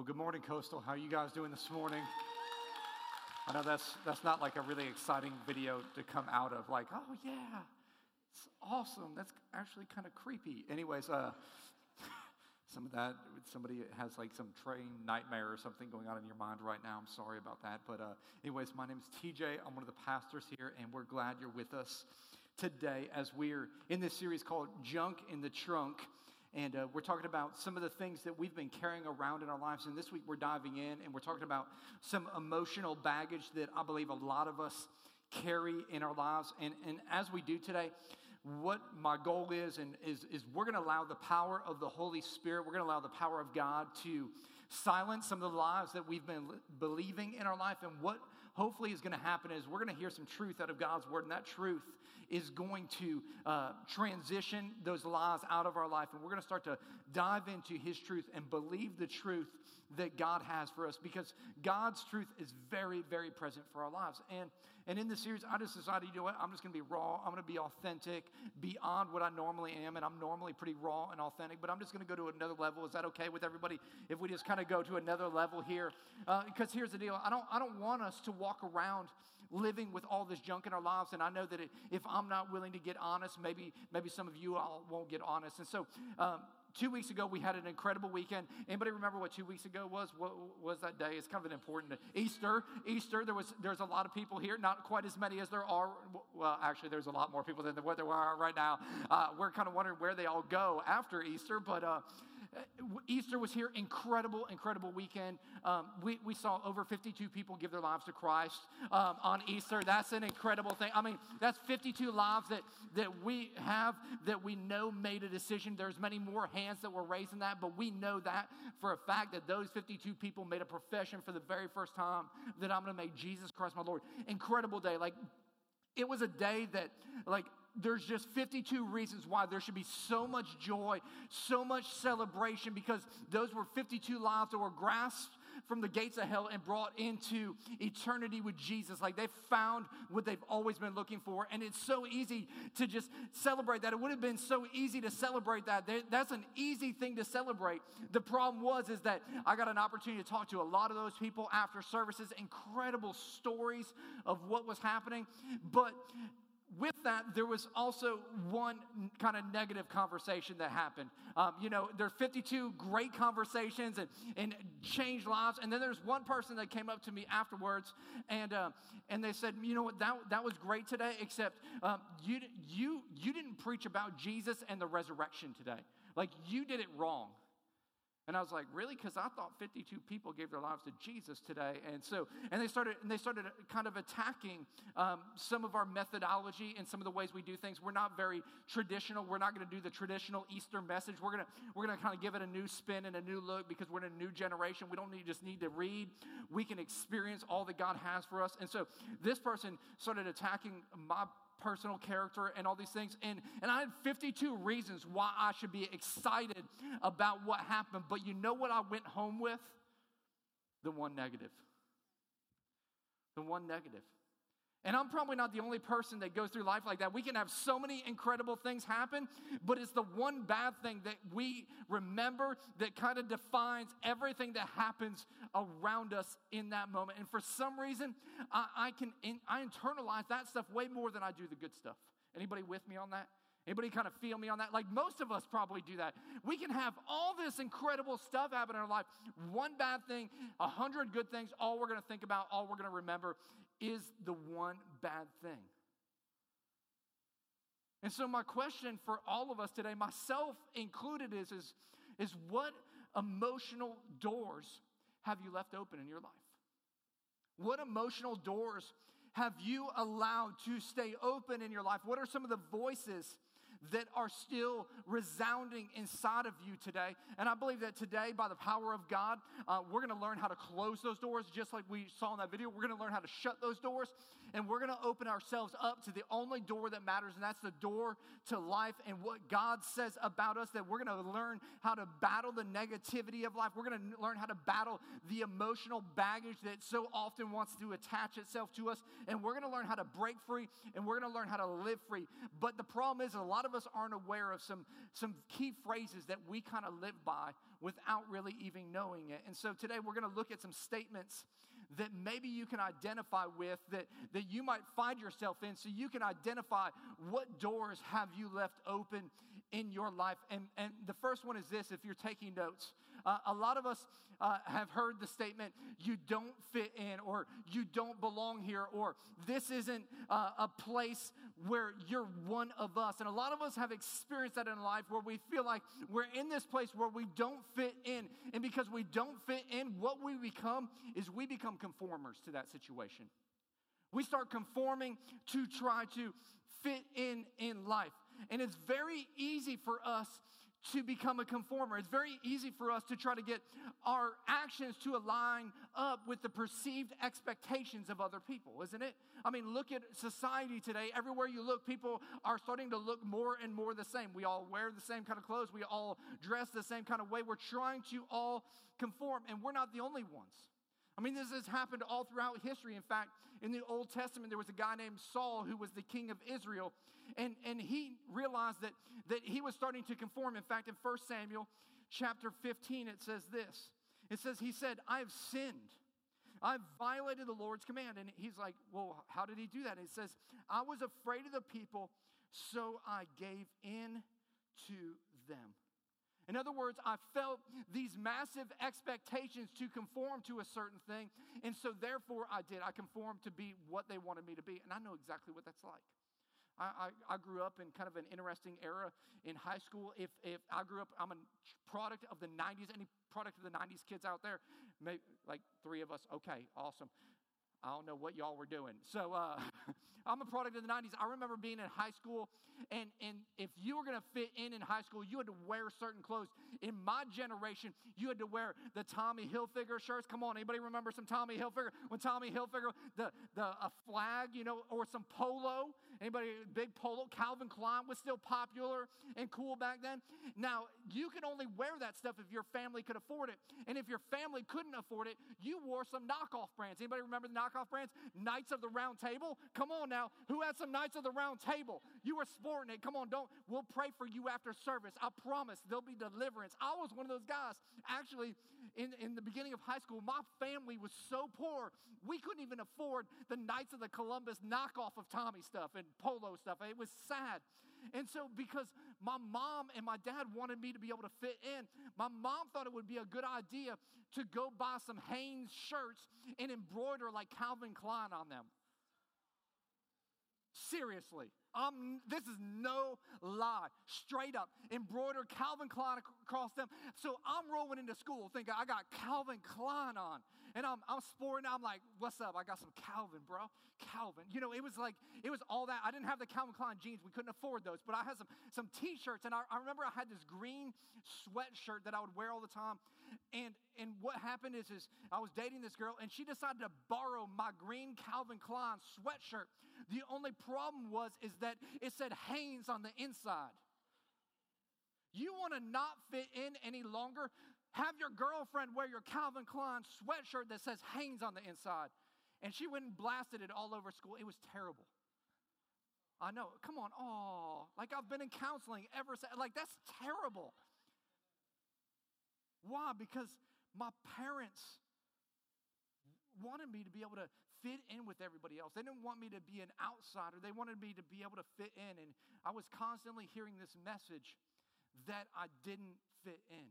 Well, good morning, Coastal. How are you guys doing this morning? I know that's, that's not like a really exciting video to come out of, like, oh, yeah, it's awesome. That's actually kind of creepy. Anyways, uh, some of that, somebody has like some train nightmare or something going on in your mind right now. I'm sorry about that. But, uh, anyways, my name is TJ. I'm one of the pastors here, and we're glad you're with us today as we're in this series called Junk in the Trunk. And uh, we're talking about some of the things that we've been carrying around in our lives. And this week we're diving in and we're talking about some emotional baggage that I believe a lot of us carry in our lives. And, and as we do today, what my goal is, and is, is we're going to allow the power of the Holy Spirit, we're going to allow the power of God to silence some of the lies that we've been believing in our life. And what hopefully is going to happen is we're going to hear some truth out of God's word, and that truth is going to uh, transition those lies out of our life. And we're going to start to dive into His truth and believe the truth that God has for us because God's truth is very, very present for our lives. And, and in this series, I just decided, you know what, I'm just going to be raw, I'm going to be authentic beyond what I normally am. And I'm normally pretty raw and authentic, but I'm just going to go to another level. Is that okay with everybody if we just kind of go to another level here? Uh, because here's the deal I don't, I don't want us to walk around living with all this junk in our lives. And I know that it, if I'm not willing to get honest, maybe, maybe some of you all won't get honest. And so, um, two weeks ago we had an incredible weekend. Anybody remember what two weeks ago was? What was that day? It's kind of an important easter. Easter there was there's a lot of people here not quite as many as there are. Well actually there's a lot more people than what there are right now. Uh, we're kind of wondering where they all go after easter but uh, easter was here incredible incredible weekend um, we, we saw over 52 people give their lives to christ um, on easter that's an incredible thing i mean that's 52 lives that that we have that we know made a decision there's many more hands that were raised raising that, but we know that for a fact that those 52 people made a profession for the very first time that I'm going to make Jesus Christ my Lord. Incredible day. Like, it was a day that, like, there's just 52 reasons why there should be so much joy, so much celebration, because those were 52 lives that were grasped from the gates of hell and brought into eternity with Jesus. Like they found what they've always been looking for. And it's so easy to just celebrate that. It would have been so easy to celebrate that. That's an easy thing to celebrate. The problem was is that I got an opportunity to talk to a lot of those people after services, incredible stories of what was happening. But with that, there was also one kind of negative conversation that happened. Um, you know, there's 52 great conversations and, and changed lives. And then there's one person that came up to me afterwards and, uh, and they said, you know what, that, that was great today, except um, you, you, you didn't preach about Jesus and the resurrection today. Like, you did it wrong. And I was like, really? Because I thought 52 people gave their lives to Jesus today. And so, and they started, and they started kind of attacking um, some of our methodology and some of the ways we do things. We're not very traditional. We're not going to do the traditional Easter message. We're going to, we're going to kind of give it a new spin and a new look because we're in a new generation. We don't need, just need to read. We can experience all that God has for us. And so this person started attacking my personal character and all these things. And, and I had 52 reasons why I should be excited about what happened. But you know what I went home with? The one negative. The one negative. And I'm probably not the only person that goes through life like that. We can have so many incredible things happen, but it's the one bad thing that we remember that kind of defines everything that happens around us in that moment. And for some reason, I, I can I internalize that stuff way more than I do the good stuff. Anybody with me on that? Anybody kind of feel me on that? Like most of us probably do that. We can have all this incredible stuff happen in our life. One bad thing, a hundred good things, all we're going to think about, all we're going to remember is the one bad thing. And so my question for all of us today, myself included, is, is, is what emotional doors have you left open in your life? What emotional doors have you allowed to stay open in your life? What are some of the voices that are still resounding inside of you today. And I believe that today, by the power of God, uh, we're going to learn how to close those doors, just like we saw in that video. We're going to learn how to shut those doors, and we're going to open ourselves up to the only door that matters, and that's the door to life and what God says about us. That we're going to learn how to battle the negativity of life. We're going to learn how to battle the emotional baggage that so often wants to attach itself to us, and we're going to learn how to break free, and we're going to learn how to live free. But the problem is, a lot of of us aren't aware of some, some key phrases that we kind of live by without really even knowing it. And so today we're going to look at some statements that maybe you can identify with, that, that you might find yourself in, so you can identify what doors have you left open in your life. And, and the first one is this if you're taking notes. Uh, a lot of us uh, have heard the statement, you don't fit in, or you don't belong here, or this isn't uh, a place where you're one of us. And a lot of us have experienced that in life where we feel like we're in this place where we don't fit in. And because we don't fit in, what we become is we become conformers to that situation. We start conforming to try to fit in in life. And it's very easy for us to become a conformer. It's very easy for us to try to get our actions to align up with the perceived expectations of other people, isn't it? I mean, look at society today. Everywhere you look, people are starting to look more and more the same. We all wear the same kind of clothes, we all dress the same kind of way. We're trying to all conform, and we're not the only ones. I mean, this has happened all throughout history. In fact, in the Old Testament, there was a guy named Saul who was the king of Israel, and, and he realized that, that he was starting to conform. In fact, in 1 Samuel chapter 15, it says this It says, He said, I have sinned. I've violated the Lord's command. And he's like, Well, how did he do that? And it says, I was afraid of the people, so I gave in to them. In other words, I felt these massive expectations to conform to a certain thing. And so, therefore, I did. I conformed to be what they wanted me to be. And I know exactly what that's like. I, I, I, grew up in kind of an interesting era in high school. If, if I grew up, I'm a product of the 90s. Any product of the 90s kids out there? Maybe, like three of us. Okay, awesome. I don't know what y'all were doing. So uh, I'm a product of the 90s. I remember being in high school, and, and if you were going to fit in in high school, you had to wear certain clothes. In my generation, you had to wear the Tommy Hilfiger shirts. Come on, anybody remember some Tommy Hilfiger? When Tommy Hilfiger, the, the a flag, you know, or some polo. Anybody, big polo? Calvin Klein was still popular and cool back then. Now, you could only wear that stuff if your family could afford it. And if your family couldn't afford it, you wore some knockoff brands. Anybody remember the knockoff knockoff brands? Knights of the Round Table? Come on now. Who had some Knights of the Round Table? You were sporting it. Come on, don't. We'll pray for you after service. I promise there'll be deliverance. I was one of those guys. Actually, in, in the beginning of high school, my family was so poor, we couldn't even afford the Knights of the Columbus knockoff of Tommy stuff and polo stuff. It was sad. And so, because my mom and my dad wanted me to be able to fit in, my mom thought it would be a good idea to go buy some Hanes shirts and embroider like Calvin Klein on them. Seriously. Um, this is no lie. Straight up. Embroidered Calvin Klein across them. So I'm rolling into school thinking I got Calvin Klein on. And I'm, I'm sporting. I'm like, what's up? I got some Calvin, bro. Calvin. You know, it was like, it was all that. I didn't have the Calvin Klein jeans. We couldn't afford those. But I had some, some t-shirts. And I, I remember I had this green sweatshirt that I would wear all the time. And, and what happened is, is I was dating this girl and she decided to borrow my green Calvin Klein sweatshirt. The only problem was is that it said Hanes on the inside. You want to not fit in any longer? Have your girlfriend wear your Calvin Klein sweatshirt that says Hanes on the inside. And she went and blasted it all over school. It was terrible. I know. Come on. Oh, like I've been in counseling ever since. Like, that's terrible. Why? Because my parents wanted me to be able to fit in with everybody else. They didn't want me to be an outsider. They wanted me to be able to fit in. And I was constantly hearing this message that I didn't fit in.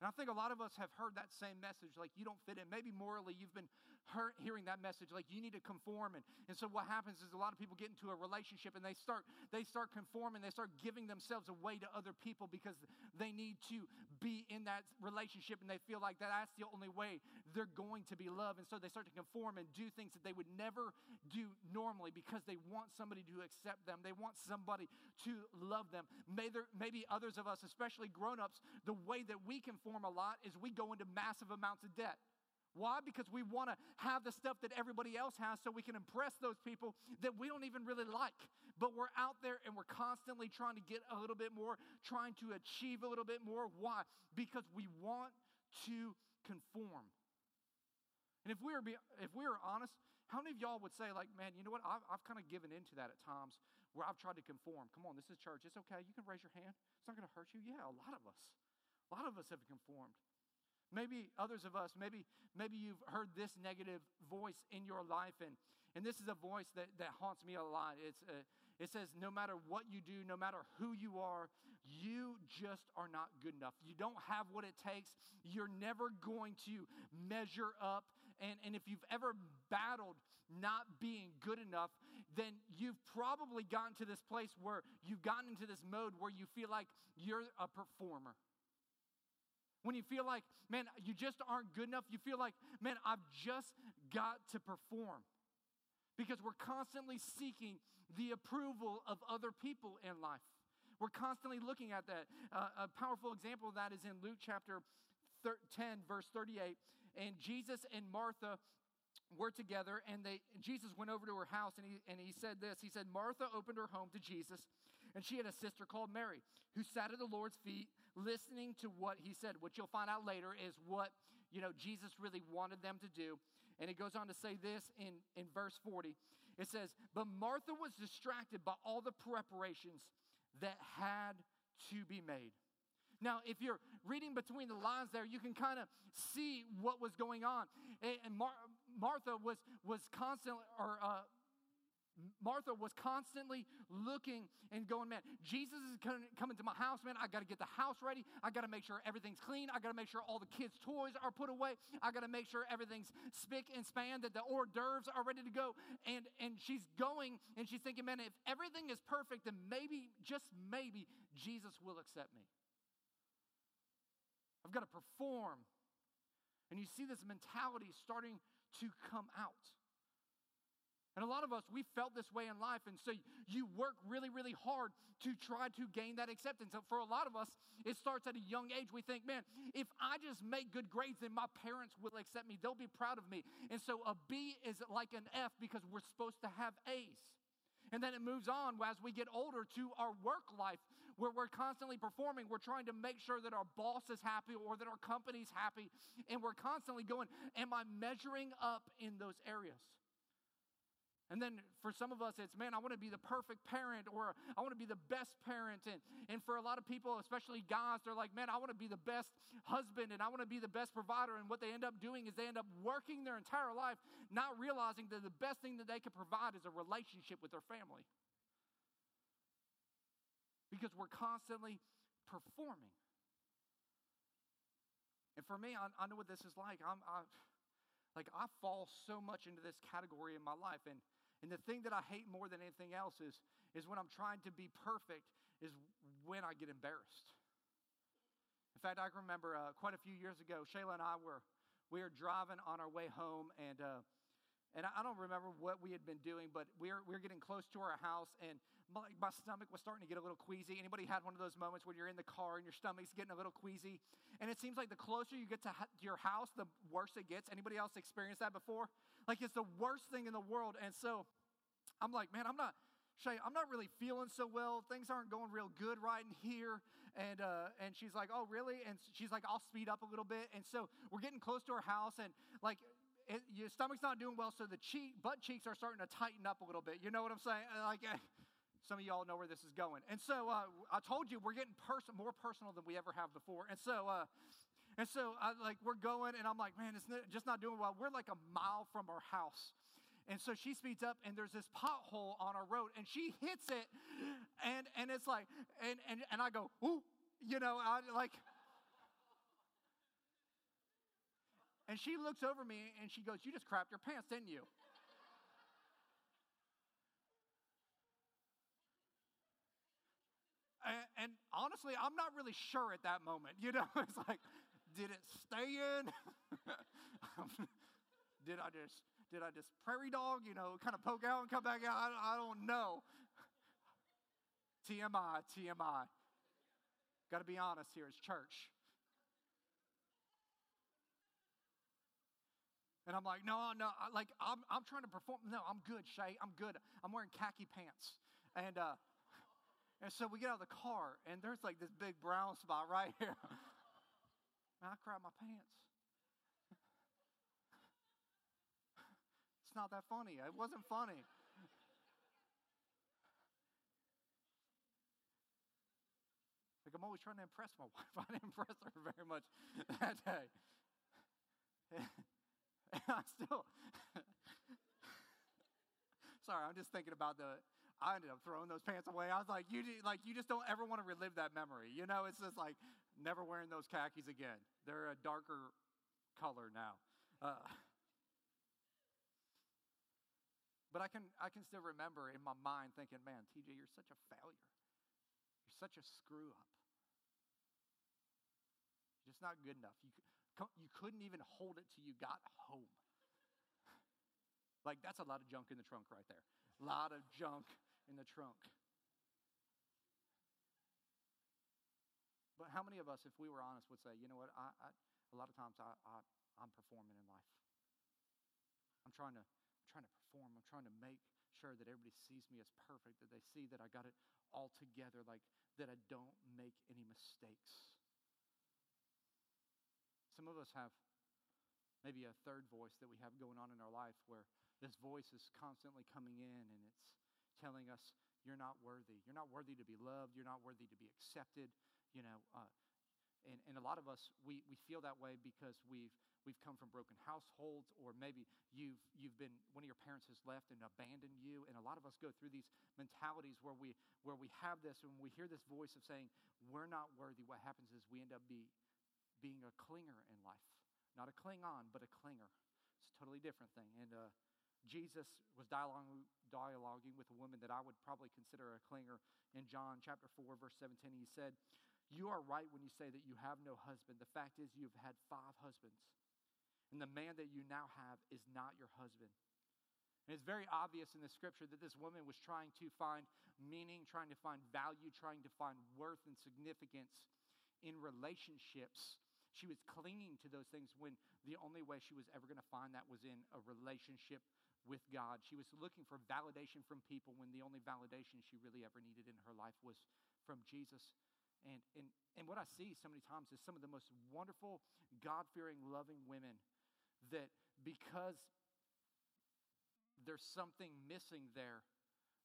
And I think a lot of us have heard that same message, like you don't fit in. Maybe morally you've been heard, hearing that message, like you need to conform. And, and so what happens is a lot of people get into a relationship and they start, they start conforming, they start giving themselves away to other people because they need to be in that relationship and they feel like that that's the only way they're going to be loved. And so they start to conform and do things that they would never do normally because they want somebody to accept them. They want somebody to love them. Maybe others of us, especially grown-ups, the way that we conform a lot is we go into massive amounts of debt. Why? Because we want to have the stuff that everybody else has so we can impress those people that we don't even really like. But we're out there and we're constantly trying to get a little bit more, trying to achieve a little bit more. Why? Because we want to conform. And if we were, if we were honest, how many of y'all would say, like, man, you know what? I've, I've kind of given into that at times where I've tried to conform. Come on, this is church. It's okay. You can raise your hand. It's not going to hurt you. Yeah, a lot of us. A lot of us have conformed. Maybe others of us, maybe, maybe you've heard this negative voice in your life, and, and this is a voice that, that haunts me a lot. It's, uh, it says, no matter what you do, no matter who you are, you just are not good enough. You don't have what it takes. You're never going to measure up. And, and if you've ever battled not being good enough, then you've probably gotten to this place where you've gotten into this mode where you feel like you're a performer. When you feel like, man, you just aren't good enough, you feel like, man, I've just got to perform. Because we're constantly seeking the approval of other people in life. We're constantly looking at that. Uh, a powerful example of that is in Luke chapter 10, verse 38. And Jesus and Martha were together, and they, Jesus went over to her house, and he, and he said this. He said, Martha opened her home to Jesus, and she had a sister called Mary, who sat at the Lord's feet listening to what he said. What you'll find out later is what, you know, Jesus really wanted them to do. And it goes on to say this in, in verse 40. It says, But Martha was distracted by all the preparations that had to be made. Now, if you're reading between the lines there, you can kind of see what was going on. And Mar- Martha was, was constantly, or uh, Martha was constantly looking and going, man, Jesus is coming to my house, man. I got to get the house ready. I got to make sure everything's clean. I got to make sure all the kids' toys are put away. I got to make sure everything's spick and span, that the hors d'oeuvres are ready to go. And, and she's going and she's thinking, man, if everything is perfect, then maybe, just maybe, Jesus will accept me. I've got to perform. And you see this mentality starting to come out. And a lot of us, we felt this way in life. And so you work really, really hard to try to gain that acceptance. And for a lot of us, it starts at a young age. We think, man, if I just make good grades, then my parents will accept me. They'll be proud of me. And so a B is like an F because we're supposed to have A's. And then it moves on as we get older to our work life where we're constantly performing. We're trying to make sure that our boss is happy or that our company's happy. And we're constantly going, Am I measuring up in those areas? And then for some of us, it's, man, I want to be the perfect parent or I want to be the best parent. And, and for a lot of people, especially guys, they're like, man, I want to be the best husband and I want to be the best provider. And what they end up doing is they end up working their entire life, not realizing that the best thing that they can provide is a relationship with their family. Because we're constantly performing. And for me, I, I know what this is like. I'm, I, like I fall so much into this category in my life. And and the thing that I hate more than anything else is, is when I'm trying to be perfect, is when I get embarrassed. In fact, I remember uh, quite a few years ago, Shayla and I were we were driving on our way home, and uh, and I don't remember what we had been doing, but we were, we were getting close to our house, and my, my, stomach was starting to get a little queasy. Anybody had one of those moments when you're in the car and your stomach's getting a little queasy? And it seems like the closer you get to ha- your house, the worse it gets. Anybody else experienced that before? Like it's the worst thing in the world. And so I'm like, man, I'm not, Shay, I'm not really feeling so well. Things aren't going real good right in here. And, uh, and she's like, oh, really? And she's like, I'll speed up a little bit. And so we're getting close to our house, and like it, your stomach's not doing well, so the cheek, butt cheeks are starting to tighten up a little bit. You know what I'm saying? Like, some of y'all know where this is going. And so uh, I told you we're getting pers- more personal than we ever have before. And so, uh, and so I, like we're going, and I'm like, man, it's just not doing well. We're like a mile from our house. And so she speeds up, and there's this pothole on our road, and she hits it, and and it's like, and and and I go, ooh, you know, I like. And she looks over me and she goes, You just crapped your pants, didn't you? and, and, honestly, I'm not really sure at that moment. You know, it's like, did it stay in? did I just did I just prairie dog, you know, kind of poke out and come back out? I, I don't know. TMI, TMI. Got to be honest here, it's church. And I'm like, no, no, like I'm, I'm trying to perform. No, I'm good, Shay. I'm good. I'm wearing khaki pants. And uh, and so we get out of the car, and there's like this big brown spot right here. Man, I cried my pants. it's not that funny. It wasn't funny. Like I'm always trying to impress my wife. I didn't impress her very much that day. I still. sorry, I'm just thinking about the. I ended up throwing those pants away. I was like, you like you just don't ever want to relive that memory. You know, it's just like never wearing those khakis again. They're a darker color now. Uh, but I can I can still remember in my mind thinking, man, TJ, you're such a failure. You're such a screw up. You're just not good enough. You, you couldn't even hold it till you got home. Like, that's a lot of junk in the trunk right there. A lot of junk in the trunk. But how many of us, if we were honest, would say, you know what, I, I a lot of times I, I, I'm performing in life. I'm trying, to, I'm trying to perform. I'm trying to make sure that everybody sees me as perfect, that they see that I got it all together, like that I don't make any mistakes. Some of us have maybe a third voice that we have going on in our life where this voice is constantly coming in and it's telling us, You're not worthy. You're not worthy to be loved. You're not worthy to be accepted. You know, uh, and, and a lot of us, we, we feel that way because we've, we've come from broken households, or maybe you've, you've been, one of your parents has left and abandoned you. And a lot of us go through these mentalities where we, where we have this, and we hear this voice of saying, We're not worthy. What happens is we end up be, being a clinger in life. Not a cling on, but a clinger. It's a totally different thing. And uh, Jesus was dialoguing with a woman that I would probably consider a clinger in John chapter 4, verse 17. He said, You are right when you say that you have no husband. The fact is, you've had five husbands. And the man that you now have is not your husband. And it's very obvious in the scripture that this woman was trying to find meaning, trying to find value, trying to find worth and significance in relationships she was clinging to those things when the only way she was ever going to find that was in a relationship with God. She was looking for validation from people when the only validation she really ever needed in her life was from Jesus. And, and, and what I see so many times is some of the most wonderful, God fearing, loving women that because there's something missing there,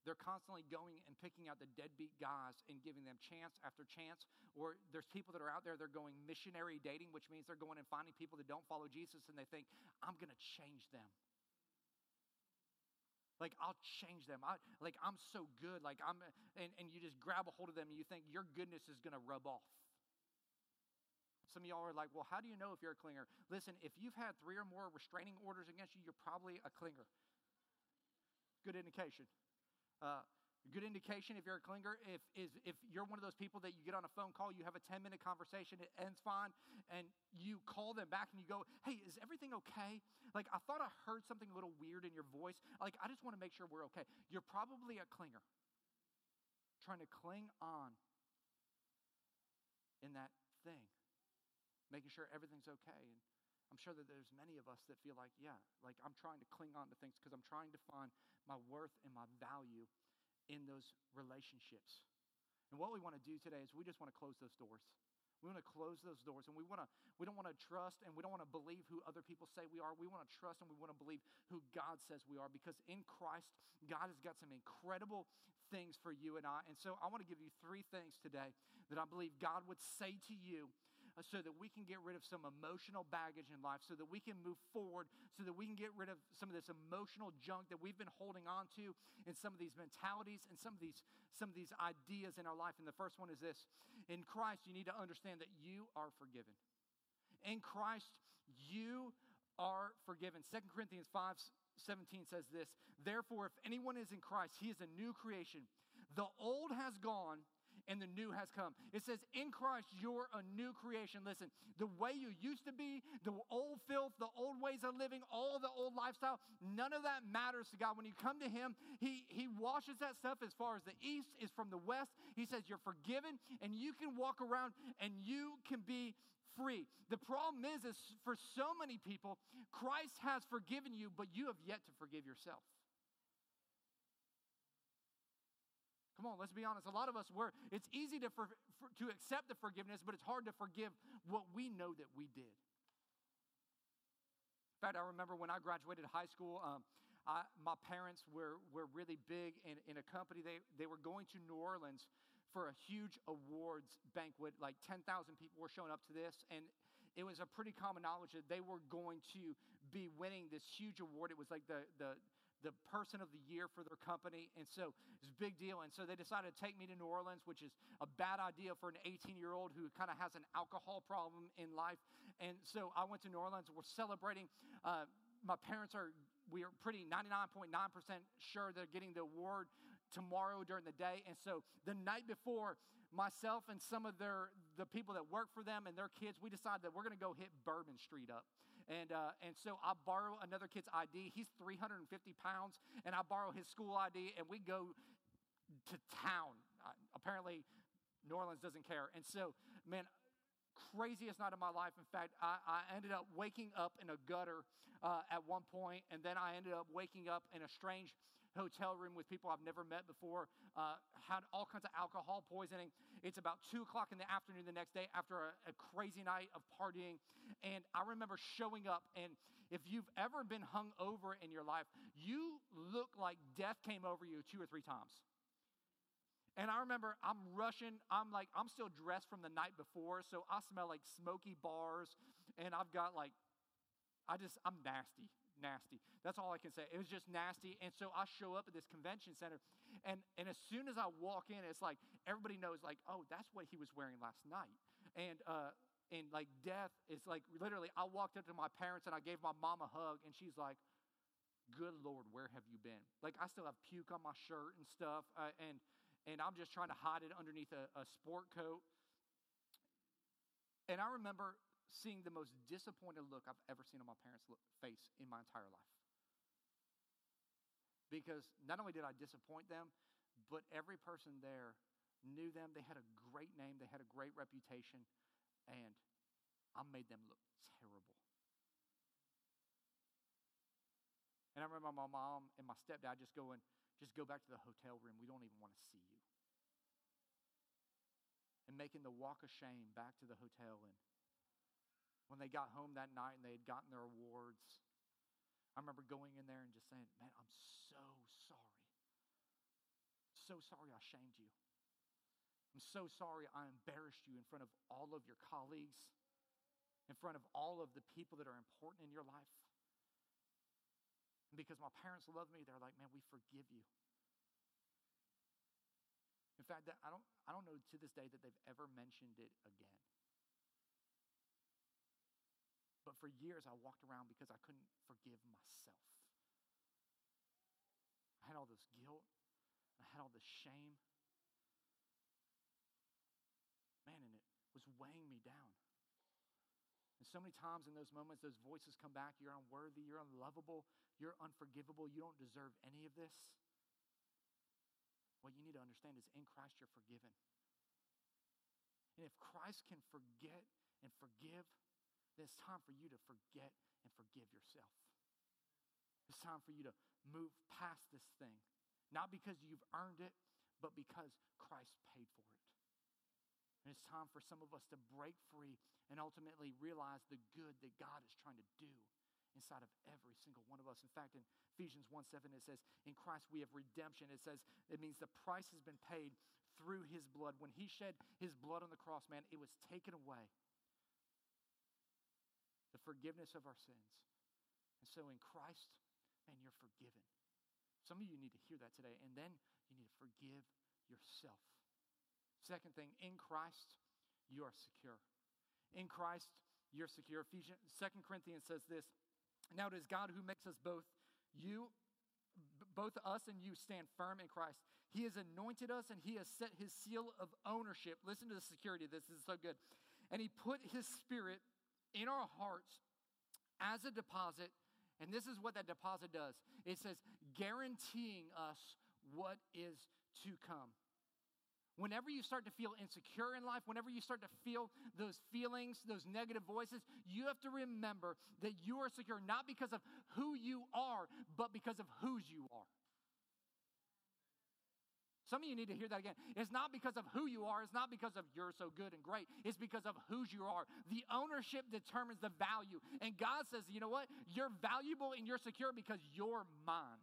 they're constantly going and picking out the deadbeat guys and giving them chance after chance. Or there's people that are out there, they're going missionary dating, which means they're going and finding people that don't follow Jesus and they think, I'm going to change them. Like, I'll change them. I, like, I'm so good. Like, I'm, and, and you just grab a hold of them and you think your goodness is going to rub off. Some of y'all are like, well, how do you know if you're a clinger? Listen, if you've had three or more restraining orders against you, you're probably a clinger. Good indication. Uh, a good indication if you're a clinger if, is if you're one of those people that you get on a phone call, you have a 10 minute conversation, it ends fine, and you call them back and you go, Hey, is everything okay? Like, I thought I heard something a little weird in your voice. Like, I just want to make sure we're okay. You're probably a clinger, trying to cling on in that thing, making sure everything's okay. And I'm sure that there's many of us that feel like, yeah, like I'm trying to cling on to things because I'm trying to find my worth and my value in those relationships. And what we want to do today is we just want to close those doors. We want to close those doors and we want to we don't want to trust and we don't want to believe who other people say we are. We want to trust and we want to believe who God says we are because in Christ God has got some incredible things for you and I. And so I want to give you three things today that I believe God would say to you Uh, so that we can get rid of some emotional baggage in life, so that we can move forward, so that we can get rid of some of this emotional junk that we've been holding on to, and some of these mentalities and some of these some of these ideas in our life. And the first one is this: in Christ, you need to understand that you are forgiven. In Christ, you are forgiven. Second Corinthians 5 17 says this Therefore, if anyone is in Christ, he is a new creation. The old has gone and the new has come. It says, In Christ, you're a new creation. Listen, the way you used to be, the old filth, the old ways of living, all the old lifestyle, none of that matters to God. When you come to Him, He, he washes that stuff as far as the east is from the west. He says, You're forgiven, and you can walk around and you can be free. The problem is, is for so many people, Christ has forgiven you, but you have yet to forgive yourself. Come on, let's be honest. A lot of us, we're, it's easy to, for, for, to accept the forgiveness, but it's hard to forgive what we know that we did. In fact, I remember when I graduated high school, um, I, my parents were, were really big in, in a company. They, they were going to New Orleans for a huge awards banquet. Like 10,000 people were showing up to this, and it was a pretty common knowledge that they were going to be winning this huge award. It was like the, the, the person of the year for their company. And so it's a big deal. And so they decided to take me to New Orleans, which is a bad idea for an 18 year old who kind of has an alcohol problem in life. And so I went to New Orleans. We're celebrating. Uh, my parents are we are pretty 99.9% sure they're getting the award tomorrow during the day and so the night before myself and some of their the people that work for them and their kids we decided that we're going to go hit bourbon street up and uh, and so i borrow another kid's id he's 350 pounds and i borrow his school id and we go to town apparently new orleans doesn't care and so man craziest night of my life. In fact, I, I ended up waking up in a gutter uh, at one point, and then I ended up waking up in a strange hotel room with people I've never met before, uh, had all kinds of alcohol poisoning. It's about two o'clock in the afternoon the next day after a, a crazy night of partying. And I remember showing up, and if you've ever been hung over in your life, you look like death came over you two or three times. And I remember I'm rushing. I'm like, I'm still dressed from the night before. So I smell like smoky bars. And I've got like, I just, I'm nasty, nasty. That's all I can say. It was just nasty. And so I show up at this convention center. And, and as soon as I walk in, it's like everybody knows, like, oh, that's what he was wearing last night. And, uh, and like death is like literally, I walked up to my parents and I gave my mom a hug. And she's like, good Lord, where have you been? Like, I still have puke on my shirt and stuff. Uh, and, and I'm just trying to hide it underneath a, a sport coat. And I remember seeing the most disappointed look I've ever seen on my parents' face in my entire life. Because not only did I disappoint them, but every person there knew them. They had a great name, they had a great reputation, and I made them look terrible. And I remember my mom and my stepdad just going, just go back to the hotel room. We don't even want to see you. And making the walk of shame back to the hotel. And when they got home that night and they had gotten their awards, I remember going in there and just saying, Man, I'm so sorry. So sorry I shamed you. I'm so sorry I embarrassed you in front of all of your colleagues, in front of all of the people that are important in your life. And because my parents love me, they're like, man, we forgive you. In fact, I don't, I don't know to this day that they've ever mentioned it again. But for years, I walked around because I couldn't forgive myself. I had all this guilt, I had all this shame. Man, and it was weighing me down. And so many times in those moments, those voices come back you're unworthy, you're unlovable, you're unforgivable, you don't deserve any of this. What you need to understand is in Christ, you're forgiven. And if Christ can forget and forgive, then it's time for you to forget and forgive yourself. It's time for you to move past this thing, not because you've earned it, but because Christ paid for it. And it's time for some of us to break free and ultimately realize the good that God is trying to do inside of every single one of us. In fact, in Ephesians 1 7, it says, In Christ we have redemption. It says, it means the price has been paid through his blood. When he shed his blood on the cross, man, it was taken away. The forgiveness of our sins. And so in Christ, man, you're forgiven. Some of you need to hear that today. And then you need to forgive yourself. Second thing, in Christ, you are secure. In Christ, you're secure. Ephesians, 2 Corinthians says this Now it is God who makes us both, you, both us and you stand firm in Christ. He has anointed us and He has set His seal of ownership. Listen to the security. This is so good. And He put His Spirit in our hearts as a deposit. And this is what that deposit does it says, guaranteeing us what is to come. Whenever you start to feel insecure in life, whenever you start to feel those feelings, those negative voices, you have to remember that you are secure not because of who you are, but because of whose you are. Some of you need to hear that again. It's not because of who you are, it's not because of you're so good and great. It's because of whose you are. The ownership determines the value. And God says, you know what? You're valuable and you're secure because you're mine.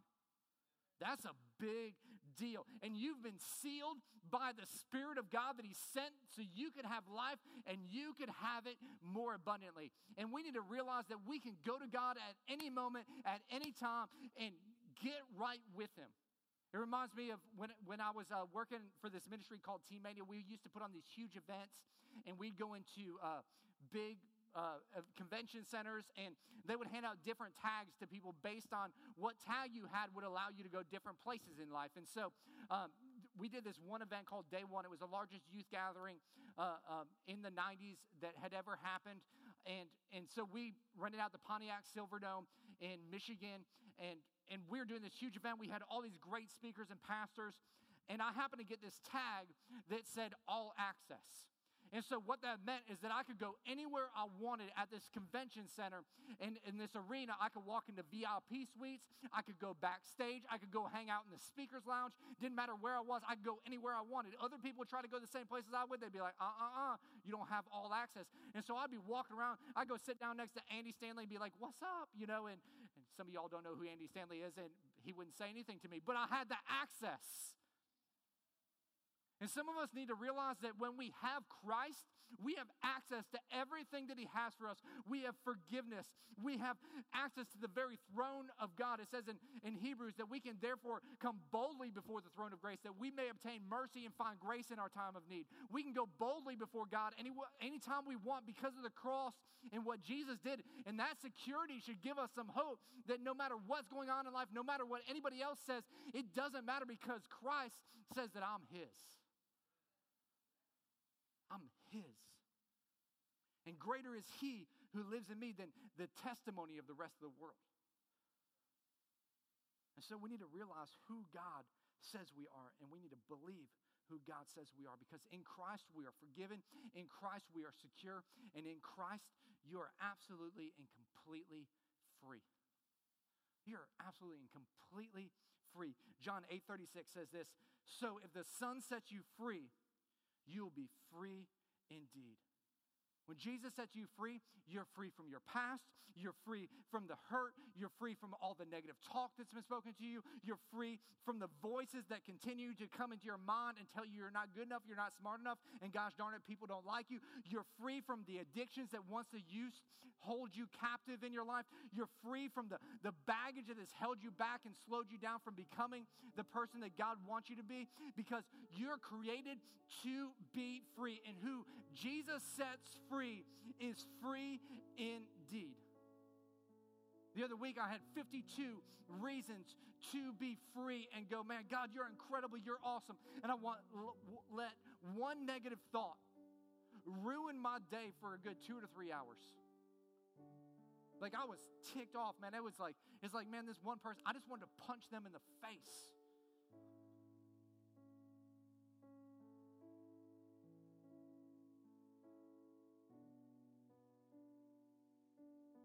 That's a big deal. And you've been sealed by the Spirit of God that He sent so you could have life and you could have it more abundantly. And we need to realize that we can go to God at any moment, at any time, and get right with Him. It reminds me of when, when I was uh, working for this ministry called Teen Mania. We used to put on these huge events, and we'd go into uh, big uh, convention centers, and they would hand out different tags to people based on what tag you had would allow you to go different places in life. And so um, we did this one event called Day One. It was the largest youth gathering uh, um, in the 90s that had ever happened. And, and so we rented out the Pontiac Silverdome in Michigan, and, and we were doing this huge event. We had all these great speakers and pastors. And I happened to get this tag that said all access. And so, what that meant is that I could go anywhere I wanted at this convention center and in this arena. I could walk into VIP suites. I could go backstage. I could go hang out in the speaker's lounge. Didn't matter where I was. I could go anywhere I wanted. Other people would try to go to the same places I would. They'd be like, uh uh uh, you don't have all access. And so, I'd be walking around. I'd go sit down next to Andy Stanley and be like, what's up? You know, and, and some of y'all don't know who Andy Stanley is, and he wouldn't say anything to me, but I had the access. And some of us need to realize that when we have Christ, we have access to everything that He has for us. We have forgiveness. We have access to the very throne of God. It says in, in Hebrews that we can therefore come boldly before the throne of grace that we may obtain mercy and find grace in our time of need. We can go boldly before God any, anytime we want because of the cross and what Jesus did. And that security should give us some hope that no matter what's going on in life, no matter what anybody else says, it doesn't matter because Christ says that I'm His. I'm His. And greater is He who lives in me than the testimony of the rest of the world. And so we need to realize who God says we are, and we need to believe who God says we are because in Christ we are forgiven, in Christ we are secure, and in Christ you are absolutely and completely free. You're absolutely and completely free. John 8:36 says this, "So if the Son sets you free, you will be free indeed. When Jesus sets you free, you're free from your past. You're free from the hurt. You're free from all the negative talk that's been spoken to you. You're free from the voices that continue to come into your mind and tell you you're not good enough, you're not smart enough, and gosh darn it, people don't like you. You're free from the addictions that once the use hold you captive in your life. You're free from the, the baggage that has held you back and slowed you down from becoming the person that God wants you to be because you're created to be free. And who Jesus sets free is free indeed. The other week, I had 52 reasons to be free and go, man, God, you're incredible, you're awesome. And I want let one negative thought ruin my day for a good two to three hours. Like I was ticked off, man. It was like, it's like, man, this one person, I just wanted to punch them in the face.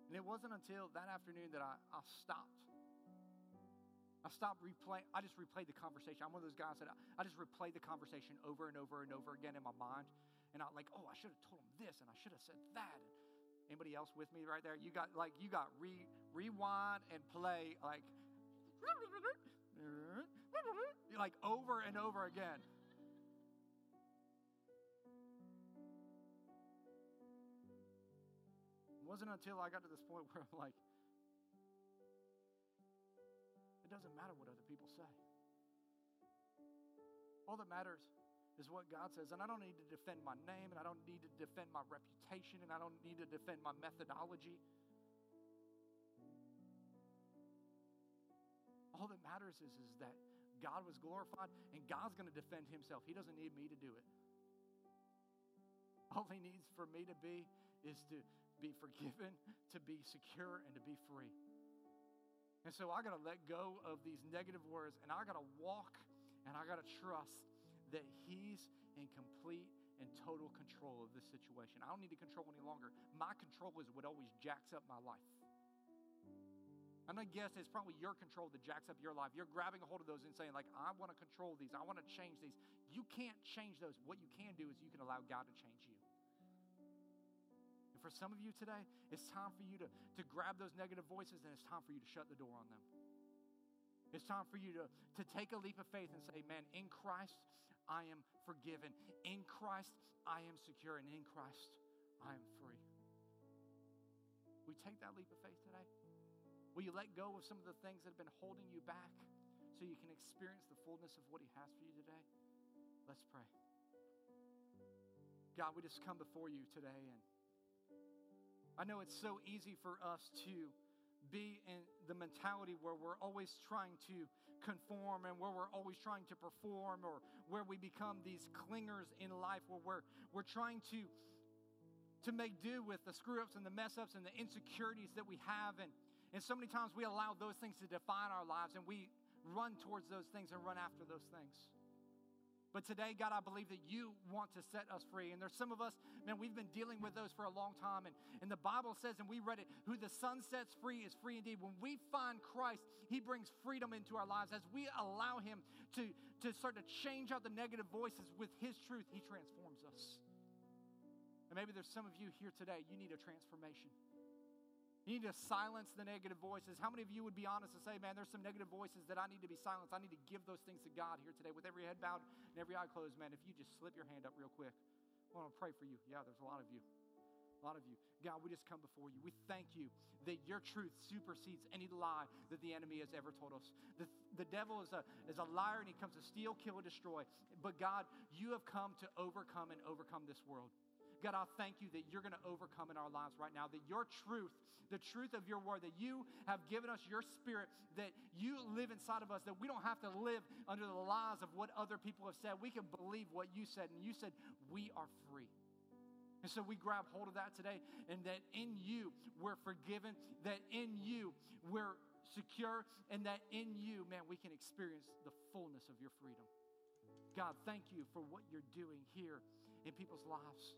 And it wasn't until that afternoon that I, I stopped. I stopped replaying. I just replayed the conversation. I'm one of those guys that I, I just replayed the conversation over and over and over again in my mind. And I like, oh, I should have told him this and I should have said that. And anybody else with me right there? You got like you got re, rewind and play like like over and over again. Wasn't until I got to this point where I'm like, it doesn't matter what other people say. All that matters is what God says. And I don't need to defend my name, and I don't need to defend my reputation, and I don't need to defend my methodology. All that matters is, is that God was glorified, and God's going to defend himself. He doesn't need me to do it. All he needs for me to be is to be forgiven, to be secure, and to be free. And so I got to let go of these negative words and I got to walk and I got to trust that He's in complete and total control of this situation. I don't need to control any longer. My control is what always jacks up my life. And gonna guess it's probably your control that jacks up your life. You're grabbing a hold of those and saying, like, I want to control these, I want to change these. You can't change those. What you can do is you can allow God to change for some of you today, it's time for you to, to grab those negative voices and it's time for you to shut the door on them. It's time for you to, to take a leap of faith and say, man, in Christ, I am forgiven. In Christ, I am secure. And in Christ, I am free. We take that leap of faith today? Will you let go of some of the things that have been holding you back so you can experience the fullness of what He has for you today? Let's pray. God, we just come before you today, and I know it's so easy for us to be in the mentality where we're always trying to conform and where we're always trying to perform or where we become these clingers in life where we're, we're trying to to make do with the screw ups and the mess ups and the insecurities that we have. And and so many times we allow those things to define our lives and we run towards those things and run after those things but today, God, I believe that you want to set us free. And there's some of us, man, we've been dealing with those for a long time. And, and the Bible says, and we read it, who the Son sets free is free indeed. When we find Christ, He brings freedom into our lives. As we allow Him to, to start to change out the negative voices with His truth, He transforms us. And maybe there's some of you here today, you need a transformation. You need to silence the negative voices. How many of you would be honest and say, man, there's some negative voices that I need to be silenced? I need to give those things to God here today with every head bowed and every eye closed, man. If you just slip your hand up real quick, I want to pray for you. Yeah, there's a lot of you. A lot of you. God, we just come before you. We thank you that your truth supersedes any lie that the enemy has ever told us. The, the devil is a, is a liar and he comes to steal, kill, and destroy. But God, you have come to overcome and overcome this world. God, I thank you that you're going to overcome in our lives right now, that your truth, the truth of your word, that you have given us your spirit, that you live inside of us, that we don't have to live under the lies of what other people have said. We can believe what you said, and you said, we are free. And so we grab hold of that today, and that in you we're forgiven, that in you we're secure, and that in you, man, we can experience the fullness of your freedom. God, thank you for what you're doing here in people's lives